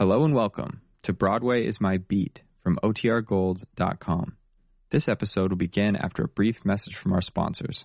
Hello and welcome to Broadway is My Beat from OTRGold.com. This episode will begin after a brief message from our sponsors.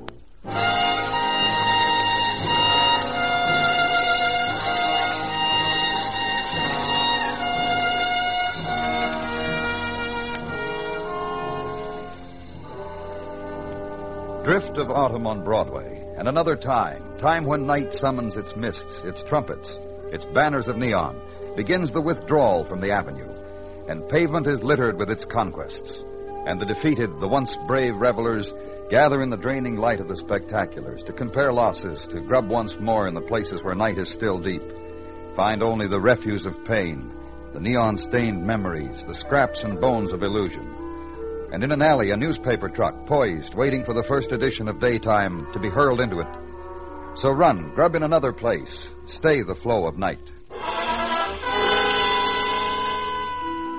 Drift of autumn on Broadway, and another time, time when night summons its mists, its trumpets, its banners of neon, begins the withdrawal from the avenue, and pavement is littered with its conquests. And the defeated, the once brave revelers, gather in the draining light of the spectaculars to compare losses, to grub once more in the places where night is still deep, find only the refuse of pain, the neon stained memories, the scraps and bones of illusion and in an alley, a newspaper truck poised, waiting for the first edition of Daytime to be hurled into it. So run, grub in another place, stay the flow of night.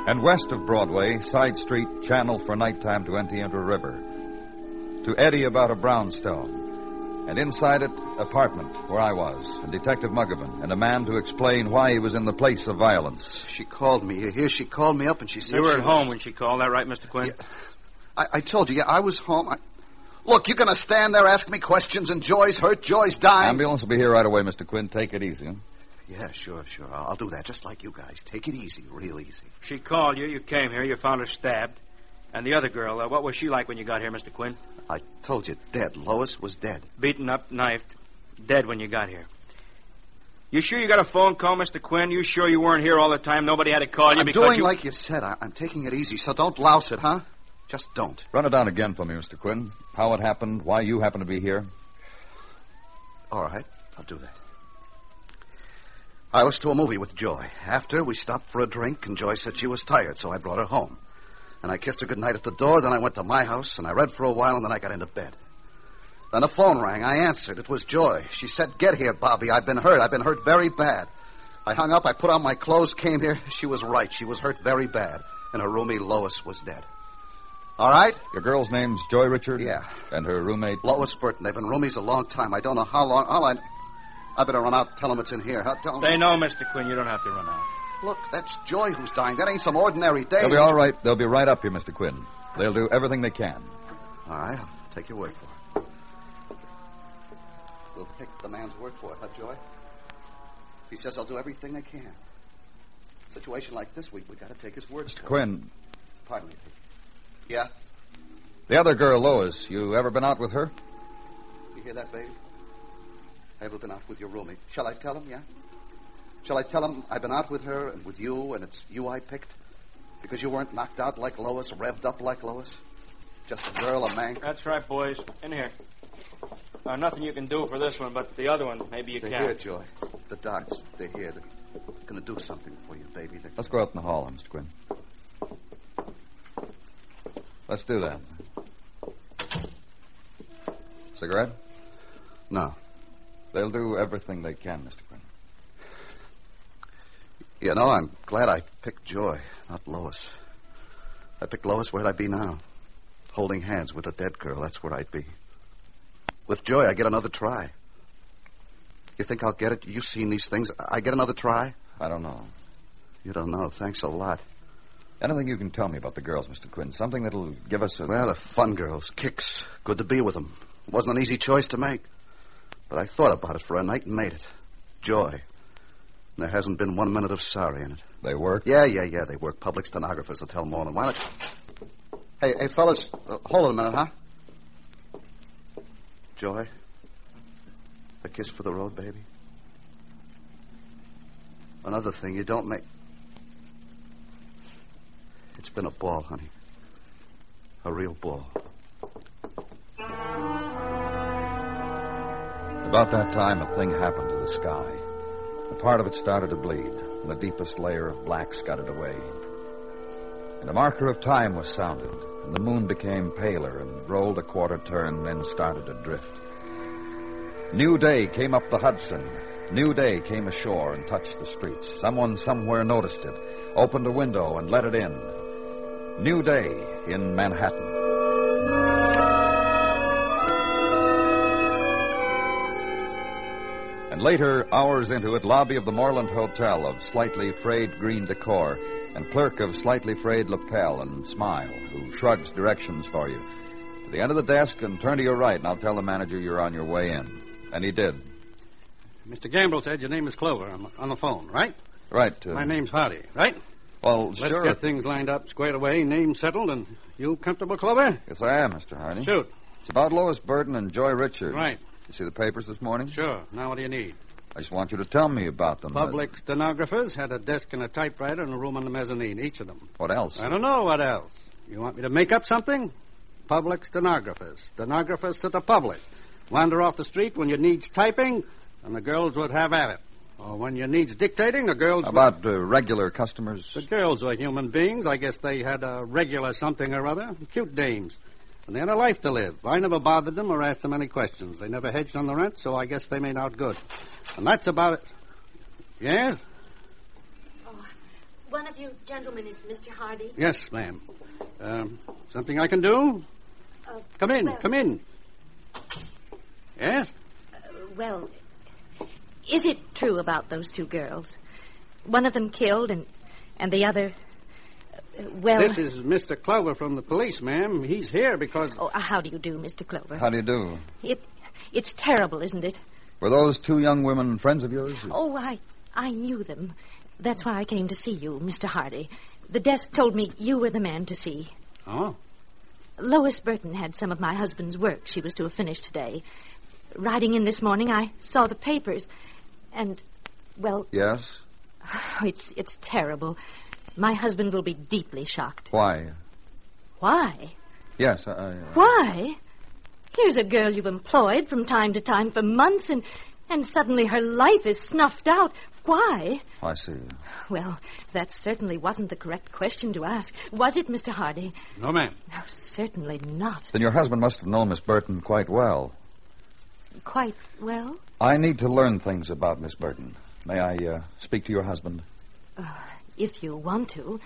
And west of Broadway, side street, channel for nighttime to empty into a river. To eddy about a brownstone. And inside it, apartment where I was, and Detective Muggavan, and a man to explain why he was in the place of violence. She called me. Here. She called me up and she said You were she at home when she called, that right, Mr. Quinn? Yeah. I, I told you. Yeah, I was home. I... Look, you're going to stand there ask me questions, and Joy's hurt. Joy's dying. Ambulance will be here right away, Mr. Quinn. Take it easy. Yeah, sure, sure. I'll, I'll do that, just like you guys. Take it easy, real easy. She called you, you came here, you found her stabbed. And the other girl, uh, what was she like when you got here, Mr. Quinn? I told you, dead. Lois was dead. Beaten up, knifed, dead when you got here. You sure you got a phone call, Mr. Quinn? You sure you weren't here all the time? Nobody had to call you I'm because doing you... like you said. I, I'm taking it easy, so don't louse it, huh? Just don't. Run it down again for me, Mr. Quinn. How it happened, why you happen to be here. All right, I'll do that. I was to a movie with Joy. After, we stopped for a drink, and Joy said she was tired, so I brought her home. And I kissed her goodnight at the door, then I went to my house, and I read for a while, and then I got into bed. Then the phone rang. I answered. It was Joy. She said, Get here, Bobby. I've been hurt. I've been hurt very bad. I hung up. I put on my clothes, came here. She was right. She was hurt very bad. And her roomie, Lois, was dead. All right? Your girl's name's Joy Richard? Yeah. And her roommate? Lois Burton. They've been roomies a long time. I don't know how long. All I. I better run out and tell them it's in here. Huh? Tell 'em- They know, Mr. Quinn, you don't have to run out. Look, that's Joy who's dying. That ain't some ordinary day. They'll be all right. They'll be right up here, Mr. Quinn. They'll do everything they can. All right, I'll take your word for it. We'll take the man's word for it, huh, Joy? He says I'll do everything I can. Situation like this, we we got to take his word. Mr. for it. Quinn, Pardon me. Yeah, the other girl, Lois, you ever been out with her? you hear that, baby? I ever been out with your roomie? Shall I tell him? Yeah. Shall I tell him I've been out with her and with you, and it's you I picked because you weren't knocked out like Lois, revved up like Lois? Just a girl, a man. That's right, boys. In here. Uh, nothing you can do for this one, but the other one, maybe you They're can. here, Joy. The docs, they're here. They're going to do something for you, baby. They're... Let's go out in the hall, Mr. Quinn. Let's do that. Cigarette? No. They'll do everything they can, Mr. Quinn. You know, I'm glad I picked Joy, not Lois. If I picked Lois, where'd I be now? Holding hands with a dead girl, that's where I'd be. With Joy, I get another try. You think I'll get it? You've seen these things. I get another try? I don't know. You don't know. Thanks a lot. Anything you can tell me about the girls, Mr. Quinn? Something that'll give us a. Well, they're fun girls. Kicks. Good to be with them. It wasn't an easy choice to make. But I thought about it for a night and made it. Joy. There hasn't been one minute of sorry in it. They work? Yeah, yeah, yeah. They work public stenographers until morning. Why don't you... Hey, hey, fellas, uh, hold it a minute, huh? Joy, a kiss for the road, baby. Another thing, you don't make. It's been a ball, honey. A real ball. About that time, a thing happened to the sky. Part of it started to bleed, and the deepest layer of black scudded away. And a marker of time was sounded, and the moon became paler and rolled a quarter turn, then started to drift. New day came up the Hudson. New day came ashore and touched the streets. Someone somewhere noticed it, opened a window, and let it in. New day in Manhattan. Later, hours into it, lobby of the Moreland Hotel of slightly frayed green decor, and clerk of slightly frayed lapel and smile, who shrugs directions for you. To the end of the desk and turn to your right, and I'll tell the manager you're on your way in. And he did. Mr. Gamble said your name is Clover. I'm on the phone, right? Right. Uh, My name's Hardy, right? Well, Let's sure. get things lined up, squared away, name settled, and you comfortable, Clover? Yes, I am, Mr. Hardy. Shoot. It's about Lois Burton and Joy Richard. Right. You see the papers this morning? Sure. Now what do you need? I just want you to tell me about them. Public stenographers had a desk and a typewriter and a room on the mezzanine, each of them. what else? I don't know what else. You want me to make up something? Public stenographers. Stenographers to the public. Wander off the street when you needs typing, and the girls would have at it. Or when you needs dictating, the girls About uh, regular customers. The girls were human beings. I guess they had a regular something or other. Cute dames. And they had a life to live. I never bothered them or asked them any questions. They never hedged on the rent, so I guess they made out good. And that's about it. Yes? One of you gentlemen is Mr. Hardy. Yes, ma'am. Um, something I can do? Uh, Come in, well- come in. Yes? Well, is it true about those two girls? One of them killed, and and the other. Uh, well. This is Mr. Clover from the police, ma'am. He's here because. Oh, uh, how do you do, Mr. Clover? How do you do? It, it's terrible, isn't it? Were those two young women friends of yours? Oh, I, I knew them. That's why I came to see you, Mr. Hardy. The desk told me you were the man to see. Oh. Lois Burton had some of my husband's work she was to have finished today. Riding in this morning, I saw the papers, and, well, Yes. it's it's terrible. My husband will be deeply shocked. Why? Why? Yes, I. I- Why? Here's a girl you've employed from time to time for months, and and suddenly her life is snuffed out. Why? I see. Well, that certainly wasn't the correct question to ask, was it, Mr. Hardy? No, ma'am. No, certainly not. Then your husband must have known Miss Burton quite well. Quite well. I need to learn things about Miss Burton. May I uh, speak to your husband? If you want to.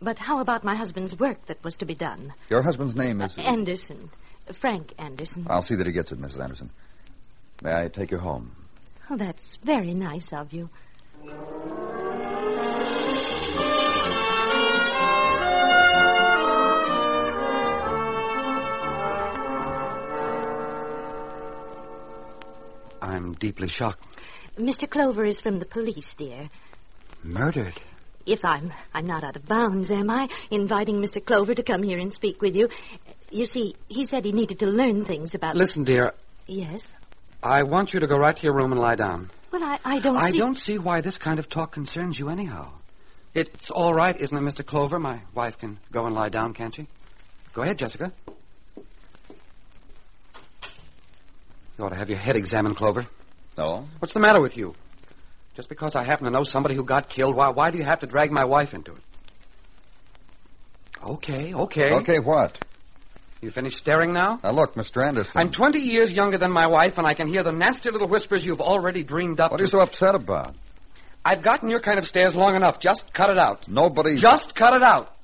But how about my husband's work that was to be done? Your husband's name is. Uh, Anderson. Frank Anderson. I'll see that he gets it, Mrs. Anderson. May I take you home? Oh, that's very nice of you. I'm deeply shocked. Mr. Clover is from the police, dear. Murdered? If I'm I'm not out of bounds, am I? Inviting Mr. Clover to come here and speak with you. You see, he said he needed to learn things about Listen, dear, Yes. I want you to go right to your room and lie down. Well, I, I don't I see don't see why this kind of talk concerns you anyhow. It's all right, isn't it, Mr. Clover? My wife can go and lie down, can't she? Go ahead, Jessica. You ought to have your head examined, Clover. No. What's the matter with you? Just because I happen to know somebody who got killed, why, why do you have to drag my wife into it? Okay, okay. Okay, what? You finished staring now? Now, look, Mr. Anderson. I'm 20 years younger than my wife, and I can hear the nasty little whispers you've already dreamed up. What are you so upset about? I've gotten your kind of stares long enough. Just cut it out. Nobody. Just cut it out.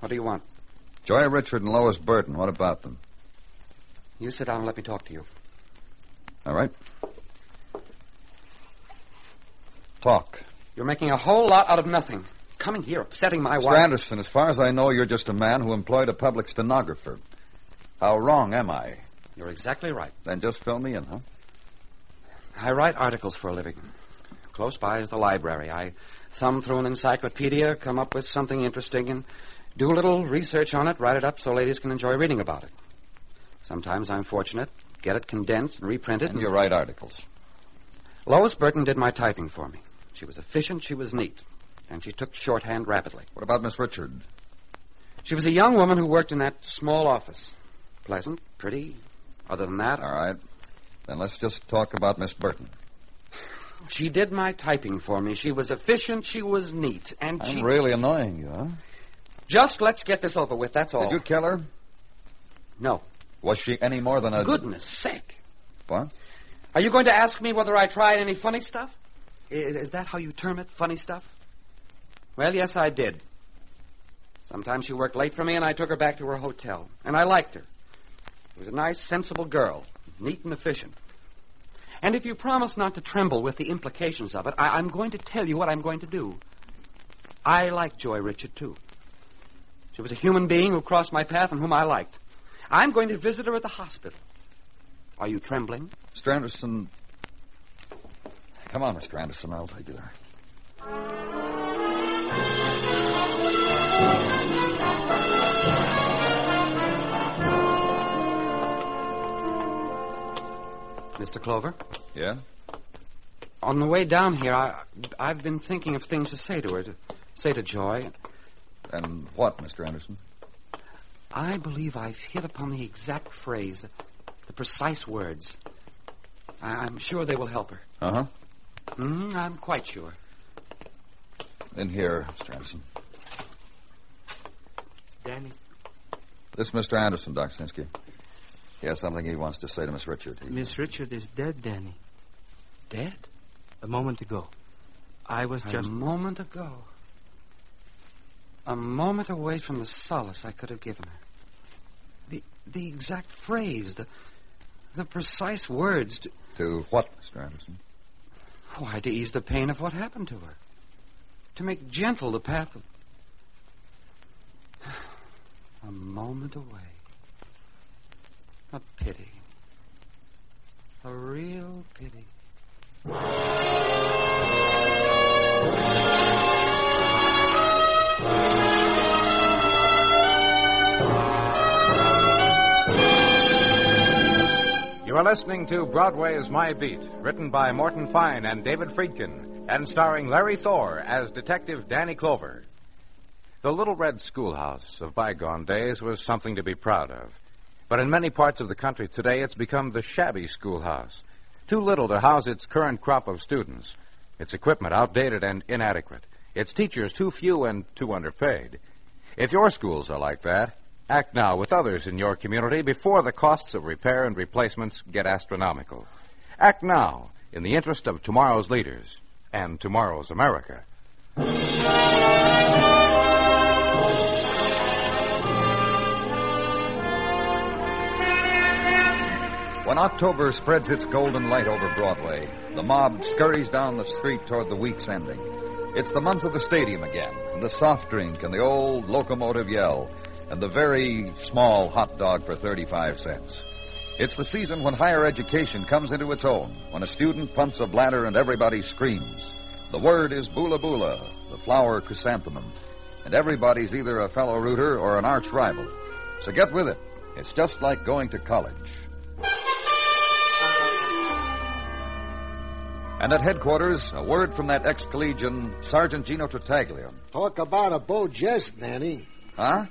What do you want? Joy Richard and Lois Burton. What about them? You sit down and let me talk to you. All right. Talk. You're making a whole lot out of nothing. Coming here, upsetting my Mr. wife. Anderson, as far as I know, you're just a man who employed a public stenographer. How wrong am I? You're exactly right. Then just fill me in, huh? I write articles for a living. Close by is the library. I thumb through an encyclopedia, come up with something interesting, and Do a little research on it, write it up so ladies can enjoy reading about it. Sometimes I'm fortunate, get it condensed and reprinted. And you write articles. Lois Burton did my typing for me. She was efficient, she was neat, and she took shorthand rapidly. What about Miss Richard? She was a young woman who worked in that small office. Pleasant, pretty. Other than that, All right. Then let's just talk about Miss Burton. she did my typing for me. She was efficient, she was neat, and I'm she. really annoying you, huh? Just let's get this over with, that's all. Did you kill her? No. Was she any more than a. Goodness sake. What? Are you going to ask me whether I tried any funny stuff? Is, is that how you term it, funny stuff? Well, yes, I did. Sometimes she worked late for me, and I took her back to her hotel. And I liked her. She was a nice, sensible girl, neat and efficient. And if you promise not to tremble with the implications of it, I, I'm going to tell you what I'm going to do. I like Joy Richard, too. She was a human being who crossed my path and whom I liked. I'm going to visit her at the hospital. Are you trembling? Mr. Come on, Mr. Anderson. I'll take you there. Mr. Clover? Yeah? On the way down here, I, I've been thinking of things to say to her, to say to Joy. And what, Mr. Anderson? I believe I've hit upon the exact phrase, the, the precise words. I, I'm sure they will help her. Uh huh. Mm, I'm quite sure. In here, Mr. Anderson. Danny, This Mr. Anderson, Doc Sinsky. He has something he wants to say to Miss Richard. He- Miss Richard is dead, Danny. Dead? A moment ago. I was just. A moment ago. A moment away from the solace I could have given her. The the exact phrase, the the precise words to, To what, Mr. Anderson? Why to ease the pain of what happened to her. To make gentle the path of a moment away. A pity. A real pity. You are listening to Broadway's My Beat, written by Morton Fine and David Friedkin, and starring Larry Thor as Detective Danny Clover. The Little Red Schoolhouse of bygone days was something to be proud of. But in many parts of the country today, it's become the shabby schoolhouse. Too little to house its current crop of students. Its equipment outdated and inadequate. Its teachers too few and too underpaid. If your schools are like that, act now with others in your community before the costs of repair and replacements get astronomical. Act now in the interest of tomorrow's leaders and tomorrow's America. When October spreads its golden light over Broadway, the mob scurries down the street toward the week's ending. It's the month of the stadium again, and the soft drink, and the old locomotive yell, and the very small hot dog for 35 cents. It's the season when higher education comes into its own, when a student pumps a bladder and everybody screams. The word is boola boola, the flower chrysanthemum, and everybody's either a fellow rooter or an arch rival. So get with it. It's just like going to college. And at headquarters, a word from that ex-collegian, Sergeant Gino Tartaglia. Talk about a beau geste, Danny. Huh?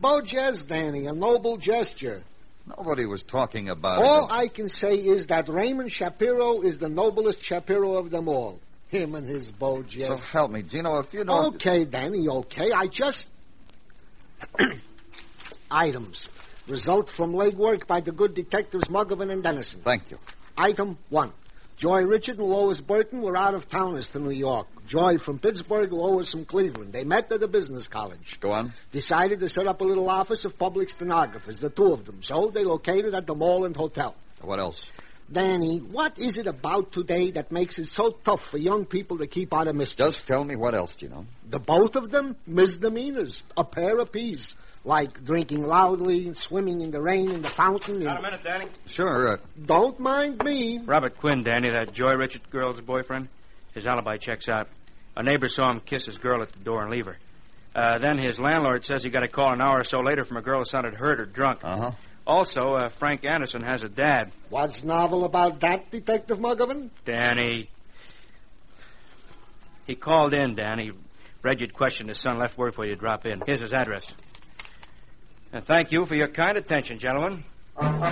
Beau geste, Danny, a noble gesture. Nobody was talking about All it. I can say is that Raymond Shapiro is the noblest Shapiro of them all. Him and his beau So help me, Gino, if you don't... Okay, Danny, okay. I just. Items. Result from legwork by the good detectives Muggavan and Dennison. Thank you. Item one. Joy Richard and Lois Burton were out of towners to New York. Joy from Pittsburgh, Lois from Cleveland. They met at a business college. Go on. Decided to set up a little office of public stenographers, the two of them. So they located at the Moreland Hotel. What else? Danny, what is it about today that makes it so tough for young people to keep out of mischief? Just tell me what else, Gino. The both of them misdemeanors, a pair apiece, like drinking loudly, and swimming in the rain in the fountain. Got a minute, Danny? Sure. Uh, Don't mind me. Robert Quinn, Danny, that Joy Richard girl's boyfriend. His alibi checks out. A neighbor saw him kiss his girl at the door and leave her. Uh, then his landlord says he got a call an hour or so later from a girl who sounded hurt or drunk. Uh huh. Also, uh, Frank Anderson has a dad. What's novel about that, Detective Muggavan? Danny. He called in, Danny. Read you'd questioned his son, left word for you to drop in. Here's his address. And thank you for your kind attention, gentlemen. And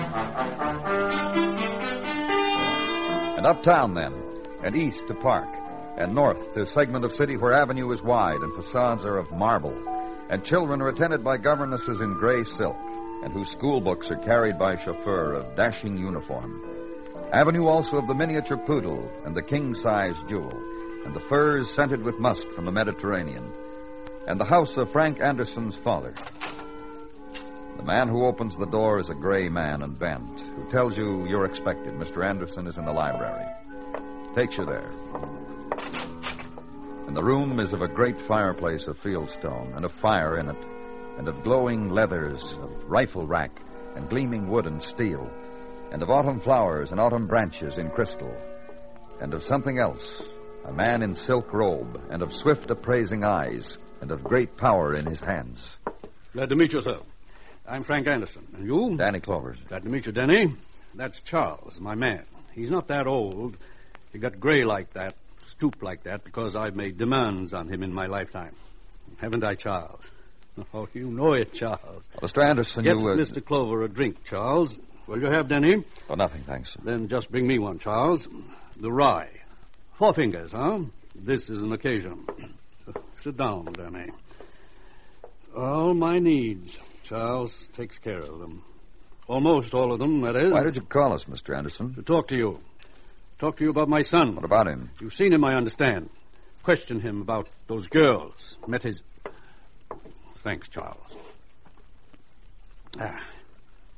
uptown, then, and east to Park, and north to a segment of city where avenue is wide and facades are of marble, and children are attended by governesses in gray silk, and whose school books are carried by chauffeur of dashing uniform. Avenue also of the miniature poodle and the king-size jewel, and the furs scented with musk from the Mediterranean, and the house of Frank Anderson's father. The man who opens the door is a gray man and bent, who tells you you're expected. Mr. Anderson is in the library. Takes you there. And the room is of a great fireplace of fieldstone, and a fire in it, and of glowing leathers, of rifle rack, and gleaming wood and steel, and of autumn flowers and autumn branches in crystal, and of something else, a man in silk robe, and of swift appraising eyes, and of great power in his hands. Glad to meet you, sir. I'm Frank Anderson. And you? Danny Clovers. Glad to meet you, Denny. That's Charles, my man. He's not that old. He got gray like that, stoop like that, because I've made demands on him in my lifetime. Haven't I, Charles? Oh, you know it, Charles. Mr. Anderson, Get you. Uh... Mr. Clover a drink, Charles. Will you have, Denny? Oh, nothing, thanks. Sir. Then just bring me one, Charles. The rye. Four fingers, huh? This is an occasion. Sit down, Denny. All my needs. Charles takes care of them. Almost all of them, that is. Why did you call us, Mr. Anderson? To talk to you. Talk to you about my son. What about him? You've seen him, I understand. Question him about those girls. Met his. Thanks, Charles. Ah,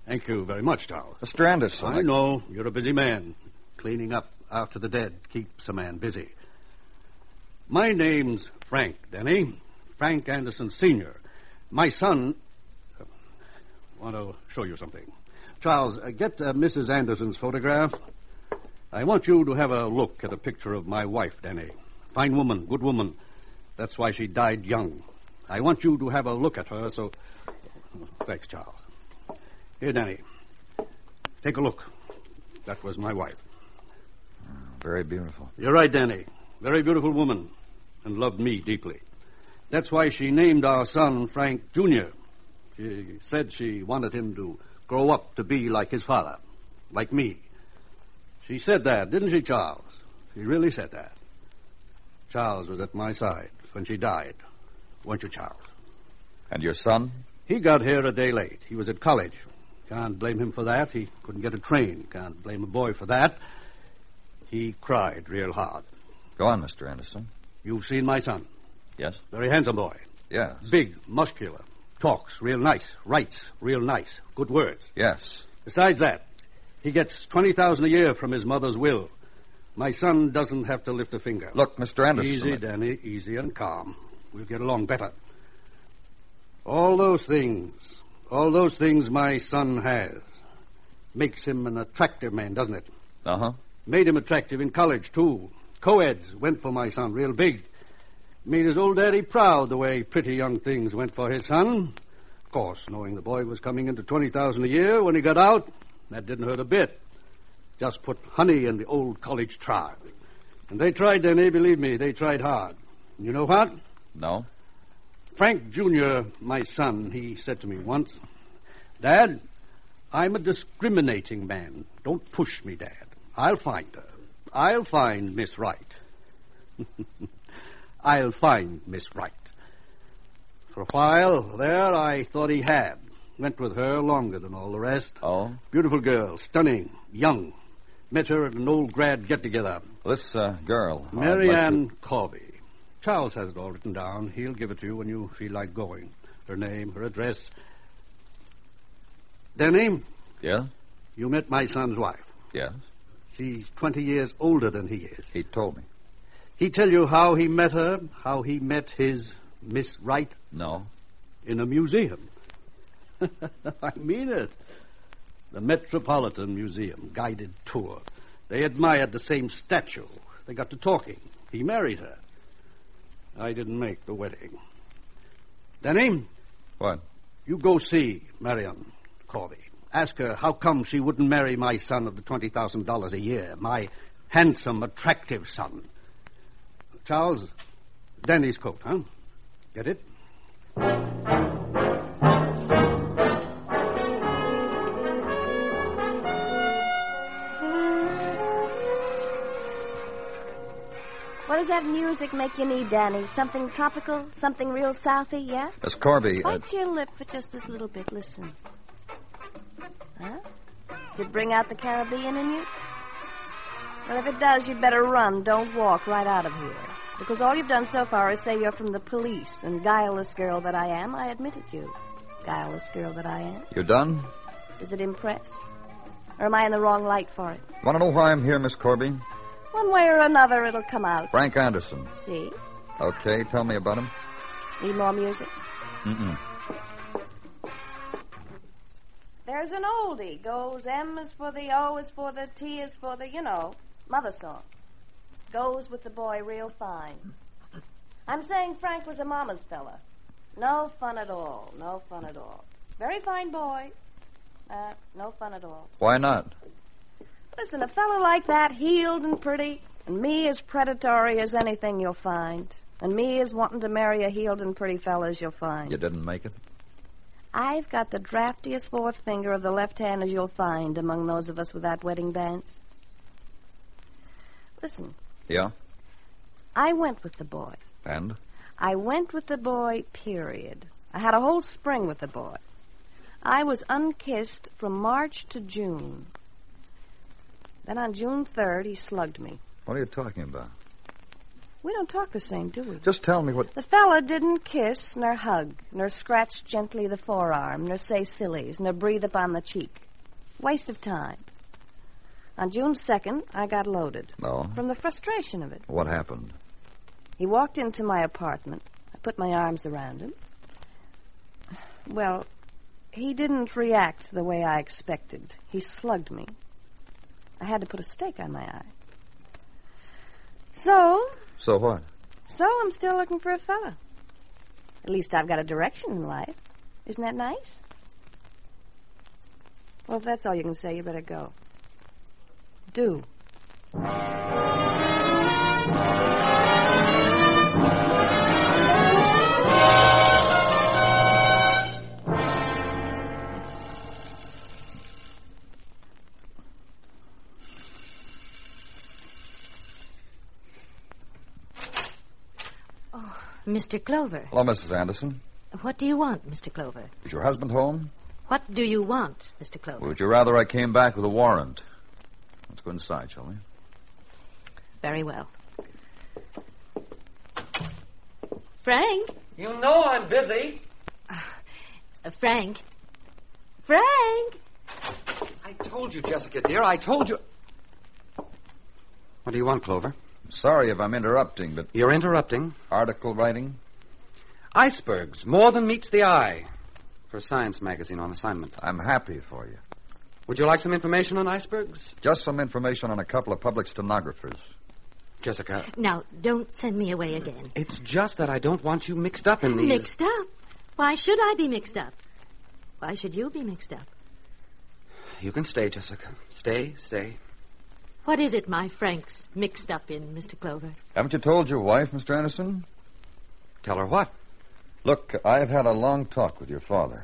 thank you very much, Charles. Mr. Anderson. I know. You're a busy man. Cleaning up after the dead keeps a man busy. My name's Frank, Denny. Frank Anderson Sr. My son. Uh, want to show you something. Charles, uh, get uh, Mrs. Anderson's photograph. I want you to have a look at a picture of my wife, Denny. Fine woman, good woman. That's why she died young. I want you to have a look at her, so. Thanks, Charles. Here, Danny. Take a look. That was my wife. Very beautiful. You're right, Danny. Very beautiful woman, and loved me deeply. That's why she named our son Frank Jr. She said she wanted him to grow up to be like his father, like me. She said that, didn't she, Charles? She really said that. Charles was at my side when she died, weren't you, Charles? And your son? He got here a day late. He was at college. Can't blame him for that. He couldn't get a train. Can't blame a boy for that. He cried real hard. Go on, Mr. Anderson. You've seen my son. Yes. Very handsome boy. Yes. Big, muscular. Talks real nice. Writes real nice. Good words. Yes. Besides that, he gets 20000 a year from his mother's will. My son doesn't have to lift a finger. Look, Mr. Anderson. Easy, Danny. Easy and calm. We'll get along better. All those things, all those things my son has, makes him an attractive man, doesn't it? Uh huh. Made him attractive in college, too. Co-eds went for my son real big. Made his old daddy proud the way pretty young things went for his son. Of course, knowing the boy was coming into 20000 a year when he got out, that didn't hurt a bit. Just put honey in the old college trial. And they tried, Denny, believe me, they tried hard. And you know what? No. Frank Jr., my son, he said to me once, Dad, I'm a discriminating man. Don't push me, Dad. I'll find her. I'll find Miss Right. I'll find Miss Right. For a while there, I thought he had. Went with her longer than all the rest. Oh? Beautiful girl, stunning, young. Met her at an old grad get together. This uh, girl. Mary I'd like Ann to- Corby. Charles has it all written down. He'll give it to you when you feel like going. Her name, her address. Denny, Yeah? you met my son's wife. Yes. She's 20 years older than he is. He told me. He tell you how he met her, how he met his Miss Right No. in a museum. I mean it. The Metropolitan Museum guided tour. They admired the same statue. They got to talking. He married her. I didn't make the wedding. Denny, What? you go see Marianne Corby. Ask her how come she wouldn't marry my son of the $20,000 a year, my handsome, attractive son. Charles, Denny's coat, huh? Get it? What does that music make you need, Danny? Something tropical? Something real southy, yeah? Miss Corby, uh, Bite your lip for just this little bit. Listen. Huh? Does it bring out the Caribbean in you? Well, if it does, you'd better run. Don't walk right out of here. Because all you've done so far is say you're from the police, and guileless girl that I am, I admitted you. Guileless girl that I am. You're done? Does it impress? Or am I in the wrong light for it? Want to know why I'm here, Miss Corby? One way or another, it'll come out. Frank Anderson. See? Okay, tell me about him. Need more music? Mm-mm. There's an oldie. Goes M is for the O is for the T is for the, you know, mother song. Goes with the boy real fine. I'm saying Frank was a mama's fella. No fun at all. No fun at all. Very fine boy. Uh, no fun at all. Why not? Listen, a fella like that, heeled and pretty, and me as predatory as anything you'll find, and me as wanting to marry a heeled and pretty fella as you'll find. You didn't make it? I've got the draftiest fourth finger of the left hand as you'll find among those of us without wedding bands. Listen, Yeah? I went with the boy. And? I went with the boy, period. I had a whole spring with the boy. I was unkissed from March to June. Then on June 3rd, he slugged me. What are you talking about? We don't talk the same, do we? Just tell me what. The fella didn't kiss, nor hug, nor scratch gently the forearm, nor say sillies, nor breathe upon the cheek. Waste of time. On June 2nd, I got loaded. No. From the frustration of it. What happened? He walked into my apartment. I put my arms around him. Well, he didn't react the way I expected. He slugged me. I had to put a steak on my eye. So, So what? so I'm still looking for a fella. At least I've got a direction in life. Isn't that nice? Well, if that's all you can say, you better go. Do. Mr. Clover. Hello, Mrs. Anderson. What do you want, Mr. Clover? Is your husband home? What do you want, Mr. Clover? Would you rather I came back with a warrant? Let's go inside, shall we? Very well. Frank? You know I'm busy. Uh, Frank? Frank? I told you, Jessica, dear. I told you. What do you want, Clover? Sorry if I'm interrupting, but You're interrupting. article writing? Icebergs, more than meets the eye. For a science magazine on assignment. I'm happy for you. Would you like some information on icebergs? Just some information on a couple of public stenographers. Jessica, Now, don't send me away again. it's just that I don't want you mixed up in these. Mixed up? Why should I be mixed up? Why should you be mixed up? You can stay, Jessica. Stay, stay. What is it my Frank's mixed up in, Mr. Clover? Haven't you told your wife, Mr. Anderson? Tell her what? Look, I've had a long talk with your father.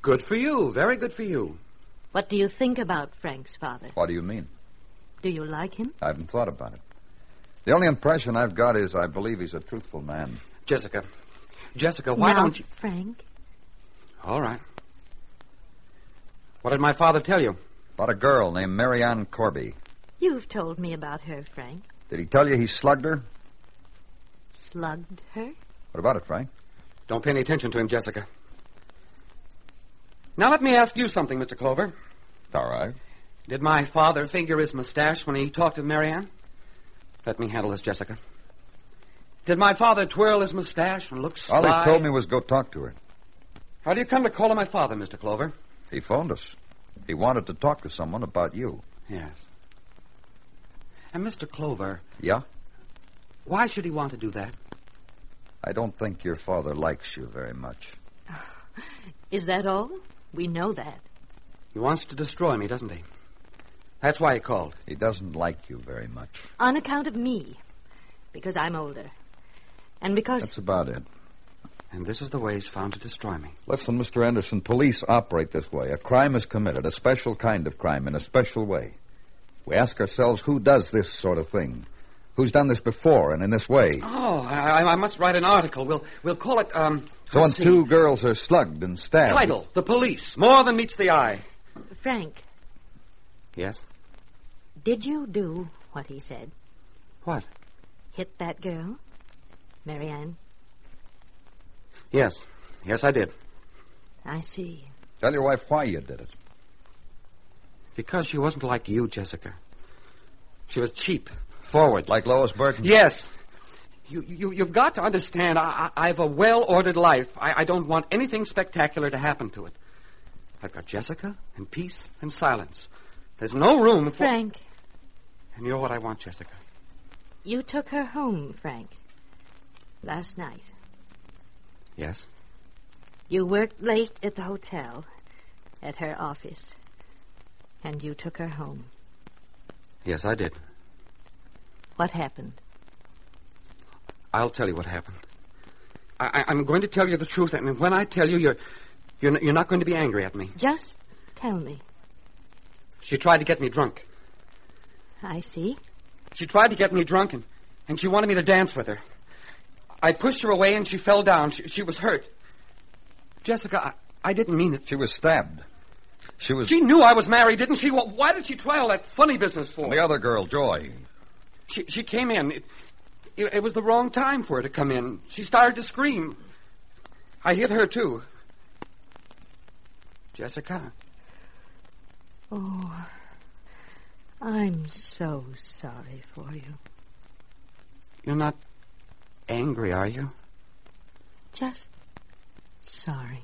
Good for you. Very good for you. What do you think about Frank's father? What do you mean? Do you like him? I haven't thought about it. The only impression I've got is I believe he's a truthful man. Jessica. Jessica, why now, don't you. Frank? All right. What did my father tell you? About a girl named Marianne Corby. You've told me about her, Frank. Did he tell you he slugged her? Slugged her? What about it, Frank? Don't pay any attention to him, Jessica. Now let me ask you something, Mr. Clover. All right. Did my father finger his mustache when he talked to Marianne? Let me handle this, Jessica. Did my father twirl his mustache and look sly? All he told me was go talk to her. How do you come to call on my father, Mr. Clover? He phoned us. He wanted to talk to someone about you. Yes. And Mr. Clover, Yeah? why should he want to do that? I don't think your father likes you very much. Is that all? We know that. He wants to destroy me, doesn't he? That's why he called. He doesn't like you very much. On account of me. Because I'm older. And because. That's about it. And this is the way he's found to destroy me. Listen, Mr. Anderson, police operate this way. A crime is committed, a special kind of crime, in a special way. We ask ourselves who does this sort of thing? Who's done this before and in this way? Oh, I, I must write an article. We'll we'll call it. Um, so when see. two girls are slugged and stabbed. Title: The Police. More than meets the eye. Frank, Yes. did you do what he said? What? Hit that girl? Marianne? Yes. Yes, I did. I see. Tell your wife why you did it. Because she wasn't like you, Jessica. She was cheap, forward. Like Lois Burton? Yes. You, you, you've got to understand, I, I, I've a well ordered life. I, I don't want anything spectacular to happen to it. I've got Jessica and peace and silence. There's no room for. Frank, And you're what I want, Jessica. you took her home, Frank. Last night. Yes? You worked late at the hotel, at her office. And you took her home. Yes, I did. What happened? I'll tell you what happened. I, I, I'm going to tell you the truth, and when I tell you, you're, you're, n- you're not going to be angry at me. Just tell me. She tried to get me drunk. I see. She tried to get me drunk, and, and she wanted me to dance with her. I pushed her away, and she fell down. She, she was hurt. Jessica, I, I didn't mean it. She was stabbed. She was. She knew I was married, didn't she? Well, why did she try all that funny business for? The other girl, Joy. She, she came in. It, it, it was the wrong time for her to come in. She started to scream. I hit her, too. Jessica, Oh, I'm so sorry for you. you're not angry, are you? Just sorry.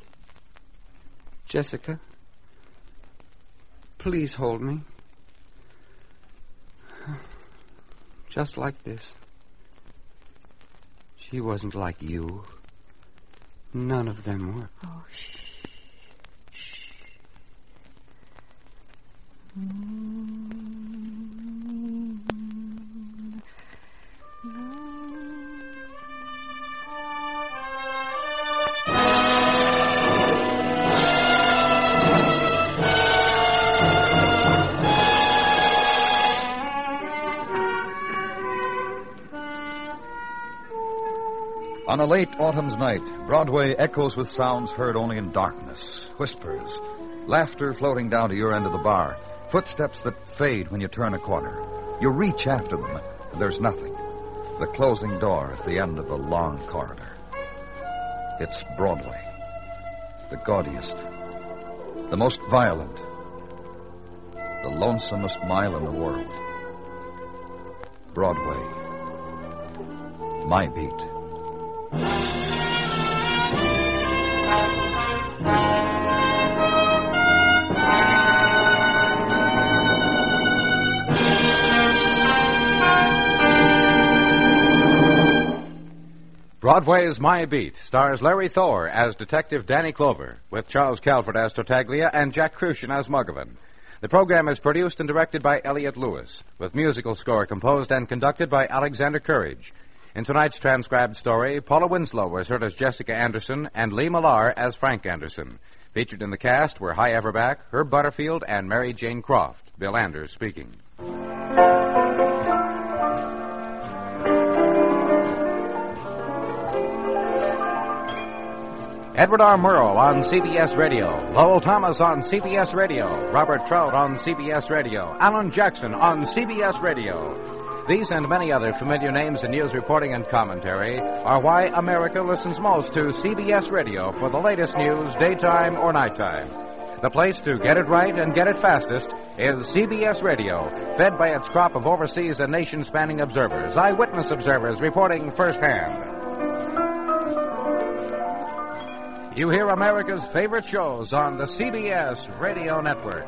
Jessica, please hold me. Just like this. She wasn't like you. None of them were. Oh, shh. On a late autumn's night, Broadway echoes with sounds heard only in darkness, whispers, laughter floating down to your end of the bar, footsteps that fade when you turn a corner. You reach after them, and there's nothing. The closing door at the end of a long corridor. It's Broadway, the gaudiest, the most violent, the lonesomest mile in the world. Broadway, my beat. Broadway's My Beat stars Larry Thor as Detective Danny Clover, with Charles Calvert as Tartaglia and Jack Kruschen as Muggavan. The program is produced and directed by Elliott Lewis, with musical score composed and conducted by Alexander Courage. In tonight's transcribed story, Paula Winslow was heard as Jessica Anderson and Lee Millar as Frank Anderson. Featured in the cast were Hy Averback, Herb Butterfield, and Mary Jane Croft. Bill Anders speaking. Edward R. Murrow on CBS Radio, Lowell Thomas on CBS Radio, Robert Trout on CBS Radio, Allan Jackson on CBS Radio. These and many other familiar names in news reporting and commentary are why America listens most to CBS Radio for the latest news, daytime or nighttime. The place to get it right and get it fastest is CBS Radio, fed by its crop of overseas and nation spanning observers, eyewitness observers reporting firsthand. You hear America's favorite shows on the CBS Radio Network.